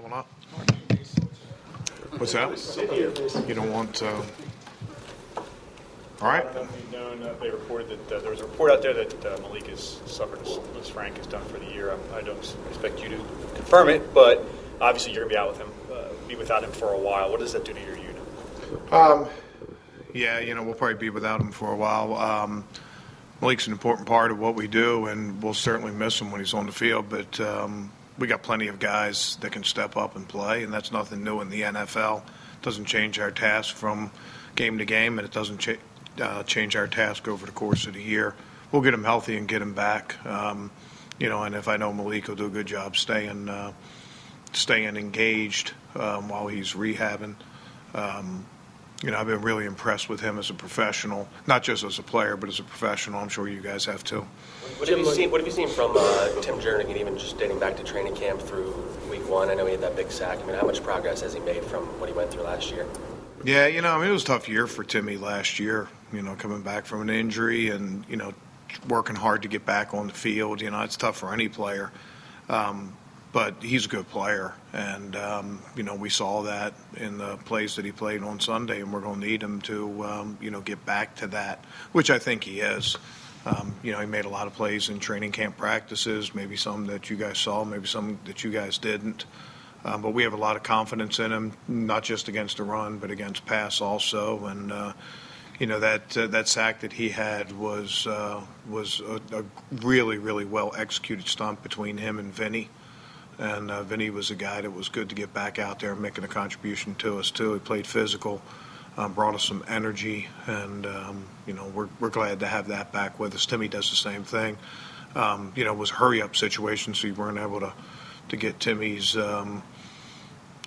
Coming up. What's that? You don't want. Uh... All right. I don't know if you've known, uh, they reported that uh, there was a report out there that uh, Malik has suffered a Lisfranc has done for the year. I, I don't expect you to confirm it, but obviously you're going to be out with him, uh, be without him for a while. What does that do to your unit? Um, yeah, you know, we'll probably be without him for a while. Um, Malik's an important part of what we do, and we'll certainly miss him when he's on the field. But um, we got plenty of guys that can step up and play, and that's nothing new in the NFL. It doesn't change our task from game to game, and it doesn't cha- uh, change our task over the course of the year. We'll get him healthy and get him back. Um, you know, and if I know Malik will do a good job staying uh, staying engaged um, while he's rehabbing. Um, you know, I've been really impressed with him as a professional, not just as a player, but as a professional. I'm sure you guys have too. What have you seen? What have you seen from uh, Tim Jernigan, even just dating back to training camp through week one? I know he had that big sack. I mean, how much progress has he made from what he went through last year? Yeah, you know, I mean, it was a tough year for Timmy last year. You know, coming back from an injury and you know, working hard to get back on the field. You know, it's tough for any player. Um, but he's a good player, and um, you know we saw that in the plays that he played on Sunday, and we're going to need him to um, you know get back to that, which I think he is. Um, you know, he made a lot of plays in training camp practices, maybe some that you guys saw, maybe some that you guys didn't. Um, but we have a lot of confidence in him, not just against the run, but against pass also. And uh, you know that uh, that sack that he had was uh, was a, a really really well executed stunt between him and Vinny. And uh, Vinny was a guy that was good to get back out there making a contribution to us too. He played physical, um, brought us some energy, and um, you know we're we're glad to have that back with us. Timmy does the same thing. Um, you know, it was a hurry up situation, so you weren't able to to get Timmy's um,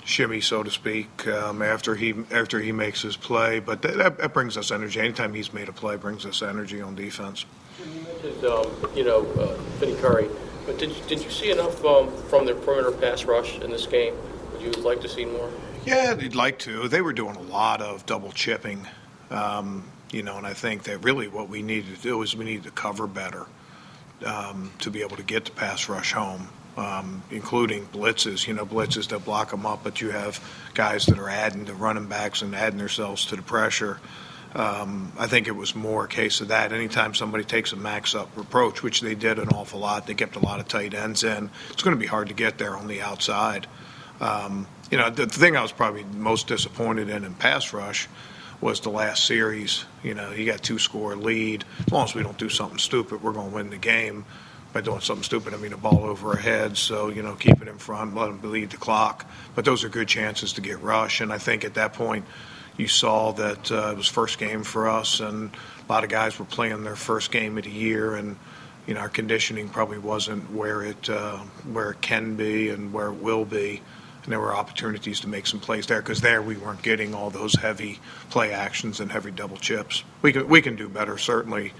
shimmy, so to speak, um, after he after he makes his play. But that, that brings us energy. Anytime he's made a play, brings us energy on defense. You mentioned, um, you know, uh, Vinny Curry. But did you, did you see enough um, from their perimeter pass rush in this game? Would you like to see more? Yeah, they'd like to. They were doing a lot of double chipping, um, you know, and I think that really what we needed to do is we needed to cover better um, to be able to get the pass rush home, um, including blitzes. You know, blitzes that block them up, but you have guys that are adding the running backs and adding themselves to the pressure. Um, I think it was more a case of that. Anytime somebody takes a max up approach, which they did an awful lot, they kept a lot of tight ends in. It's going to be hard to get there on the outside. Um, you know, the thing I was probably most disappointed in in pass rush was the last series. You know, he got two score lead. As long as we don't do something stupid, we're going to win the game. By doing something stupid, I mean a ball over our heads. So you know, keep it in front, let them lead the clock. But those are good chances to get rush. And I think at that point you saw that uh, it was first game for us, and a lot of guys were playing their first game of the year, and you know our conditioning probably wasn't where it uh, where it can be and where it will be, and there were opportunities to make some plays there because there we weren't getting all those heavy play actions and heavy double chips. We can we can do better certainly.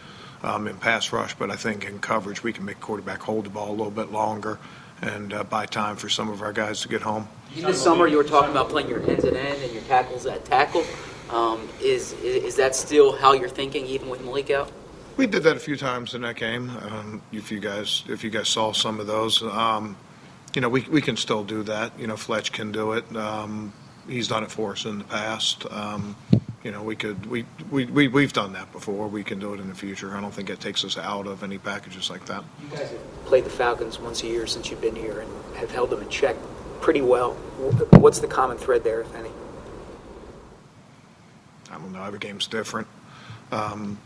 Um, in pass rush, but I think in coverage we can make quarterback hold the ball a little bit longer and uh, buy time for some of our guys to get home. This summer, you were talking about playing your ends at end and your tackles at tackle. Um, is, is that still how you're thinking, even with Malik out? We did that a few times in that game. Um, if you guys, if you guys saw some of those, um, you know, we we can still do that. You know, Fletch can do it. Um, he's done it for us in the past. You know, we could we, we, we we've done that before. We can do it in the future. I don't think it takes us out of any packages like that. You guys have played the Falcons once a year since you've been here and have held them in check pretty well. What's the common thread there, if any? I don't know. Every game's different. Um,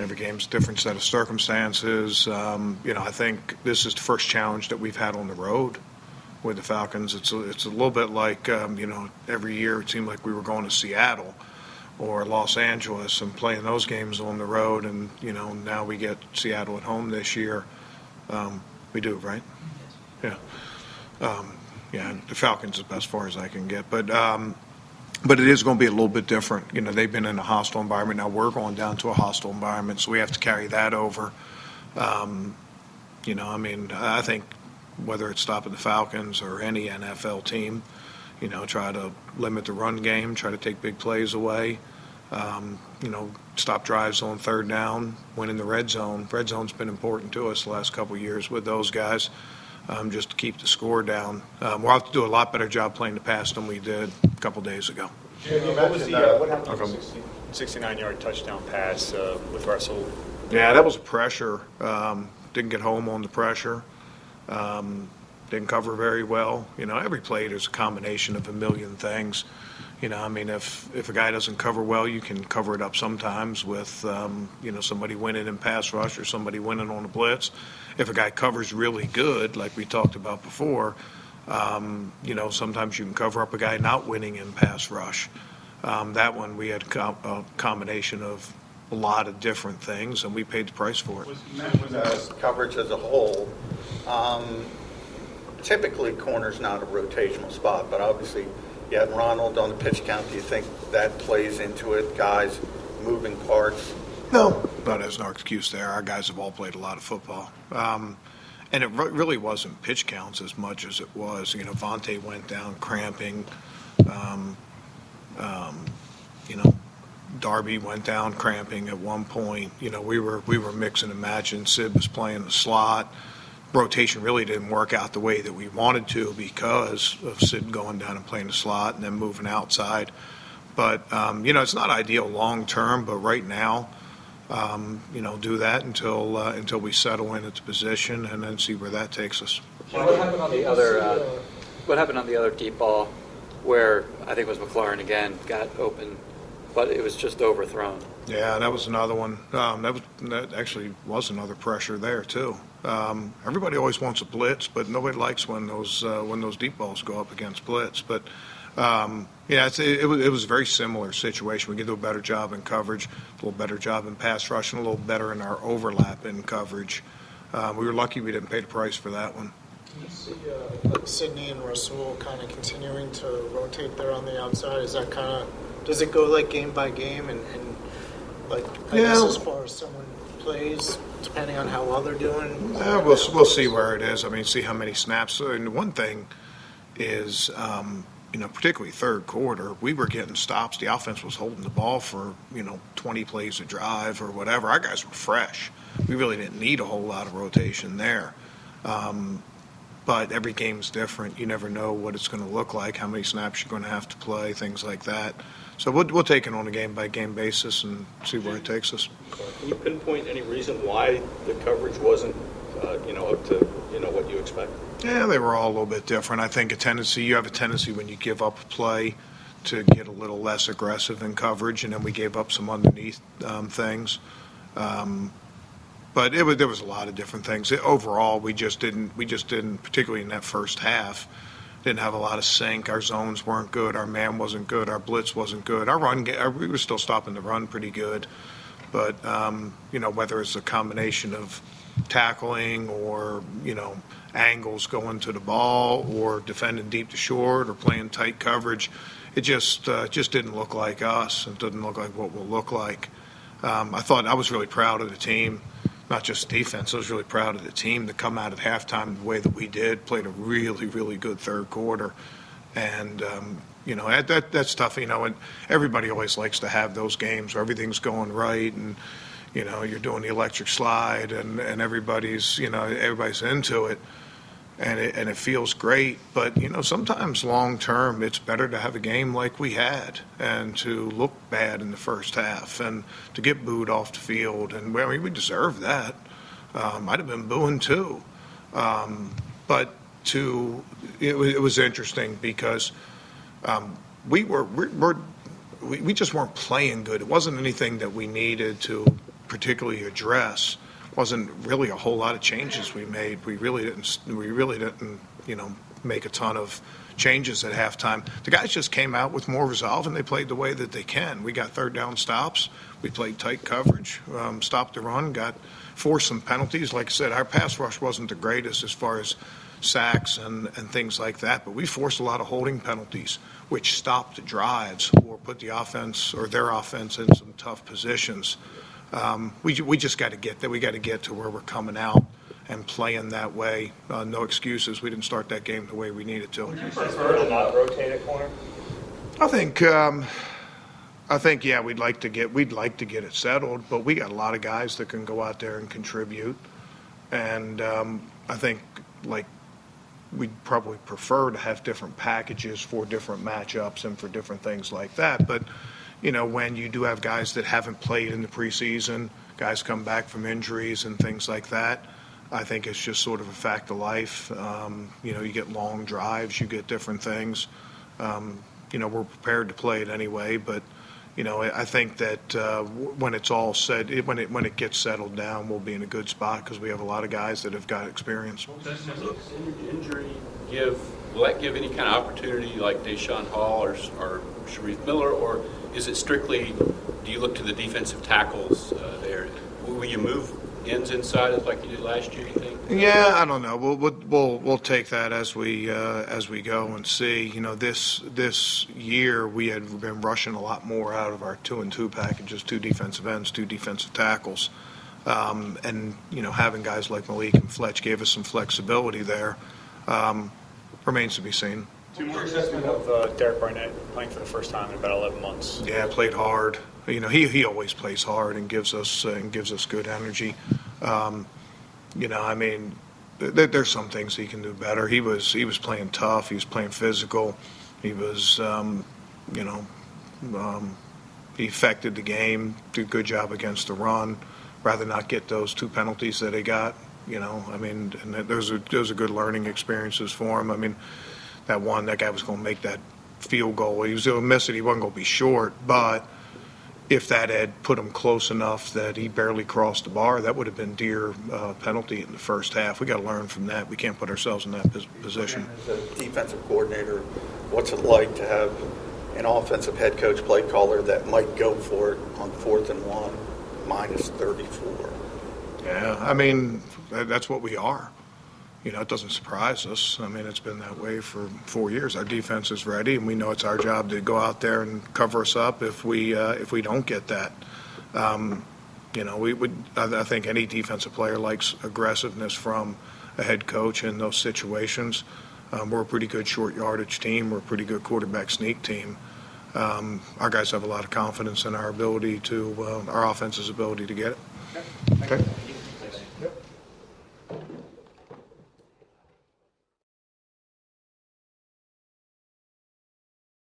every game's different set of circumstances. Um, you know, I think this is the first challenge that we've had on the road with the Falcons. It's a, it's a little bit like um, you know every year it seemed like we were going to Seattle or Los Angeles and playing those games on the road, and you know now we get Seattle at home this year. Um, we do, right? Yeah. Um, yeah, the Falcons is as far as I can get, but um, but it is going to be a little bit different. You know, they've been in a hostile environment. Now we're going down to a hostile environment, so we have to carry that over. Um, you know, I mean, I think whether it's stopping the Falcons or any NFL team, you know, try to limit the run game, try to take big plays away. Um, you know, stop drives on third down, win in the red zone. Red zone's been important to us the last couple of years with those guys. um, just to keep the score down. Um, We'll have to do a lot better job playing the pass than we did a couple days ago. What was the, uh, what happened with the 69-yard touchdown pass uh, with Russell? Yeah, that was pressure. Um, didn't get home on the pressure. Um, didn't cover very well. You know, every play there's a combination of a million things. You know, I mean, if if a guy doesn't cover well, you can cover it up sometimes with um, you know somebody winning in pass rush or somebody winning on a blitz. If a guy covers really good, like we talked about before, um, you know, sometimes you can cover up a guy not winning in pass rush. Um, that one we had a, com- a combination of a lot of different things, and we paid the price for it. was met with as coverage as a whole. Um, Typically, corner's not a rotational spot, but obviously, you had Ronald on the pitch count. Do you think that plays into it, guys moving parts? No, no, there's no excuse there. Our guys have all played a lot of football. Um, and it re- really wasn't pitch counts as much as it was, you know, Vontae went down cramping. Um, um, you know, Darby went down cramping at one point. You know, we were we were mixing and matching. Sid was playing the slot. Rotation really didn't work out the way that we wanted to because of Sid going down and playing the slot and then moving outside. But um, you know, it's not ideal long term. But right now, um, you know, do that until uh, until we settle in at the position and then see where that takes us. What happened on the other, uh, what happened on the other deep ball where I think it was McLaurin again got open, but it was just overthrown? Yeah, that was another one. Um, that was that actually was another pressure there too. Um, everybody always wants a blitz, but nobody likes when those uh, when those deep balls go up against blitz. But um, yeah, it's, it, it, was, it was a very similar situation. We could do a better job in coverage, a little better job in pass rush, and a little better in our overlap in coverage. Um, we were lucky we didn't pay the price for that one. Do you see uh, like Sydney and Rasul kind of continuing to rotate there on the outside? Is that kind of does it go like game by game and, and like I guess as far as someone plays, depending on how well they're doing? Yeah, we'll, we'll see where it is. I mean, see how many snaps. And one thing is, um, you know, particularly third quarter, we were getting stops. The offense was holding the ball for, you know, 20 plays a drive or whatever. Our guys were fresh. We really didn't need a whole lot of rotation there. Um, but every game's different. You never know what it's going to look like, how many snaps you're going to have to play, things like that. So we'll, we'll take it on a game by game basis and see where it takes us. Can you pinpoint any reason why the coverage wasn't, uh, you know, up to, you know, what you expect? Yeah, they were all a little bit different. I think a tendency, you have a tendency when you give up a play to get a little less aggressive in coverage, and then we gave up some underneath um, things. Um, but it was, there was a lot of different things. Overall, we just didn't, we just didn't, particularly in that first half, didn't have a lot of sync. Our zones weren't good. Our man wasn't good. Our blitz wasn't good. Our run, we were still stopping the run pretty good. But, um, you know, whether it's a combination of tackling or, you know, angles going to the ball or defending deep to short or playing tight coverage, it just, uh, just didn't look like us. It didn't look like what we'll look like. Um, I thought I was really proud of the team, not just defense. I was really proud of the team to come out at halftime the way that we did. Played a really, really good third quarter, and um, you know that, that that's tough. You know, and everybody always likes to have those games where everything's going right, and you know you're doing the electric slide, and and everybody's you know everybody's into it and it, and it feels great. But you know, sometimes long term, it's better to have a game like we had and to look bad in the first half and to get booed off the field. And well, I mean, we deserve that. Um, I'd have been booing too, um, but to it, was- it was interesting because um, we were we're, we're, we we just weren't playing good. It wasn't anything that we needed to particularly address wasn't really a whole lot of changes we made. We really didn't. We really didn't. You know, make a ton of changes at halftime. The guys just came out with more resolve and they played the way that they can. We got third down stops. We played tight coverage, um, stopped the run, got forced some penalties. Like I said, our pass rush wasn't the greatest as far as sacks and, and things like that, but we forced a lot of holding penalties, which stopped drives or put the offense or their offense in some tough positions. Um, we, we just got to get there. We got to get to where we're coming out and playing that way. Uh, no excuses. We didn't start that game the way we needed to. Prefer to not rotate at corner? I think, um, I think, yeah, we'd like to get, we'd like to get it settled, but we got a lot of guys that can go out there and contribute. And um, I think, like we'd probably prefer to have different packages for different matchups and for different things like that. But, you know, when you do have guys that haven't played in the preseason, guys come back from injuries and things like that, I think it's just sort of a fact of life. Um, you know, you get long drives, you get different things. Um, you know, we're prepared to play it anyway, but, you know, I think that uh, when it's all said, it- when it, when it gets settled down, we'll be in a good spot because we have a lot of guys that have got experience. Does injury give, will that give any kind of opportunity like Daeshon Hall or or Shareef Miller, or is it strictly, do you look to the defensive tackles uh, there? Will you move ends inside like you did last year, you think? Yeah, I don't know. We'll we'll we'll, take that as we uh, as we go and see. You know, this this year we had been rushing a lot more out of our two and two packages, two defensive ends, two defensive tackles, um, and you know having guys like Malik and Fletch gave us some flexibility there. Um, remains to be seen. Two more assessment of uh, Derek Barnett playing for the first time in about 11 months. Yeah, played hard. You know, he, he always plays hard and gives us uh, and gives us good energy. Um, you know, I mean, th- there's some things he can do better. He was he was playing tough. He was playing physical. He was, um, you know, um, he affected the game. Did a good job against the run. Rather not get those two penalties that he got. You know, I mean, and th- those are those are good learning experiences for him. I mean, that one that guy was going to make that field goal. He was going to miss it. He wasn't going to be short, but if that had put him close enough that he barely crossed the bar, that would have been dear uh, penalty in the first half. We got to learn from that. We can't put ourselves in that position. As a defensive coordinator, what's it like to have an offensive head coach, play caller that might go for it on fourth and one, minus 34? Yeah, I mean that's what we are. You know, it doesn't surprise us. I mean, it's been that way for four years. Our defense is ready, and we know it's our job to go out there and cover us up if we uh, if we don't get that. Um, you know, we would. I, I think any defensive player likes aggressiveness from a head coach in those situations. Um, we're a pretty good short yardage team. We're a pretty good quarterback sneak team. Um, our guys have a lot of confidence in our ability to uh, our offense's ability to get it. Okay.